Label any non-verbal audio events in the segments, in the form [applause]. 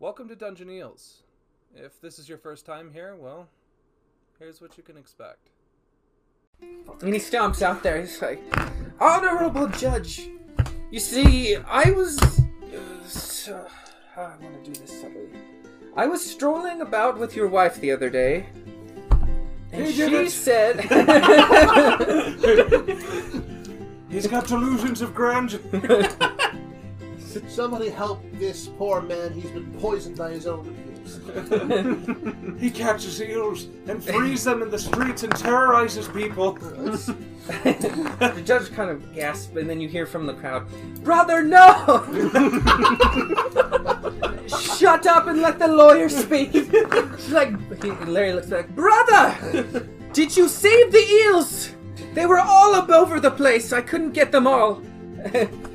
Welcome to Dungeon Eels. If this is your first time here, well, here's what you can expect. And he stomps out there. He's like, Honorable Judge, you see, I was. Uh, so, [sighs] I want to do this subtly. I was strolling about with your wife the other day. And He she said. [laughs] He's got delusions of grandeur. [laughs] Somebody help this poor man. He's been poisoned by his own abuse. [laughs] He catches eels and frees them in the streets and terrorizes people. [laughs] the judge kind of gasps, and then you hear from the crowd, Brother, no! [laughs] Shut up and let the lawyer speak. She's like, he, Larry looks like, Brother! Did you save the eels? They were all up over the place. I couldn't get them all.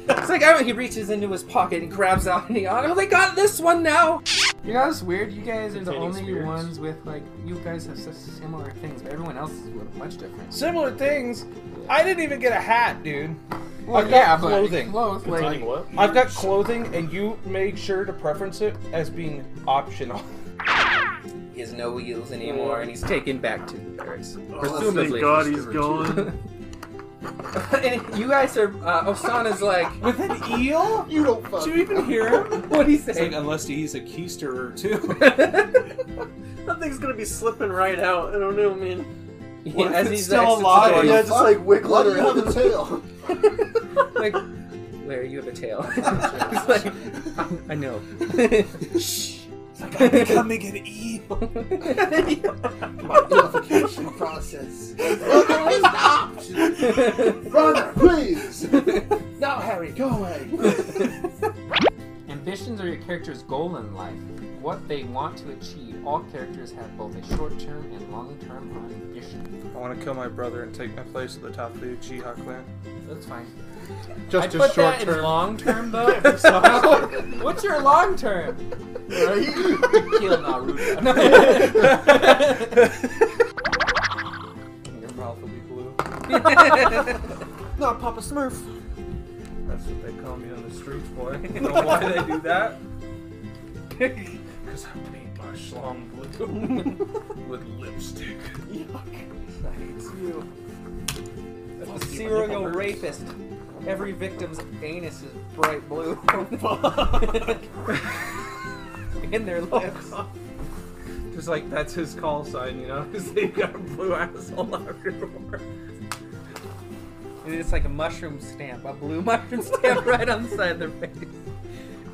It's like, oh, he reaches into his pocket and grabs out, and he, oh, they got this one now. You know, it's weird. You guys are the only spirits. ones with, like, you guys have such similar things, but everyone else is much different. Similar things. I didn't even get a hat, dude. Well, I've got yeah, but clothing. Clothes, like, what? I've got clothing, and you made sure to preference it as being optional. he has no wheels anymore, and he's taken back to Paris. Oh, Presumably. thank God he's gone. [laughs] [laughs] and you guys are. Uh, Osana's like, With an eel? You don't fuck. Did you even hear him? what do you It's like, say? unless he's a keister or two. that [laughs] thing's gonna be slipping right out. I don't know, man. Yeah, if as it's he's still exits the alive? door, Yeah, he's just like wiggle Why it do you have around. a tail? [laughs] like, Larry, you have a tail. He's like, I, I know. Shh. Like, I'm becoming an eel. My purification process. Look at his. Brother, please. Now, Harry, go away. Ambitions are your character's goal in life. What they want to achieve. All characters have both a short-term and long-term ambition. I want to kill my brother and take my place at the top of the Uchiha clan. That's fine. Just I a put short that in term. long term though. so [laughs] what's your long term? Right? Kill [laughs] Naruto. Your mouth will be blue. [laughs] Not Papa Smurf. That's what they call me on the streets, boy. [laughs] You know why they do that? Because I paint my schlong blue with lipstick. It's you. That's the serial rapist. Every victim's anus is bright blue. In their lips. Just like that's his call sign, you know? [laughs] Because they've got a blue asshole [laughs] everywhere. And it's like a mushroom stamp, a blue [laughs] mushroom stamp right on the side of their face.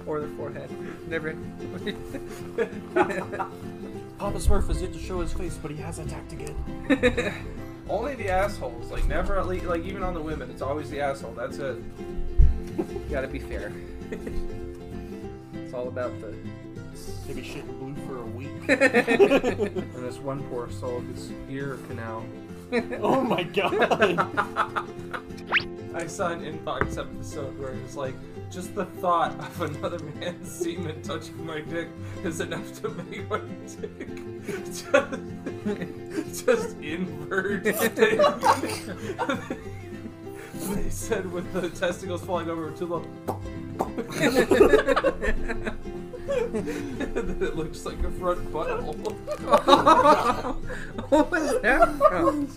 Or their forehead. Never. Papa Smurf is yet to show his face, but he has attacked again. Only the assholes. Like, never, at least, like, even on the women, it's always the asshole. That's it. Gotta be fair. it's all about the. Maybe shit blue for a week. [laughs] [laughs] And this one poor soul gets ear canal. [laughs] oh my god. I saw an inbox episode where it was like, just the thought of another man's semen touching my dick is enough to make my dick just, just invert. they said with the testicles falling over too low. Then [laughs] it looks like a front butthole. [laughs] [laughs] what was that from?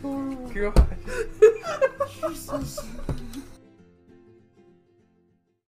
God.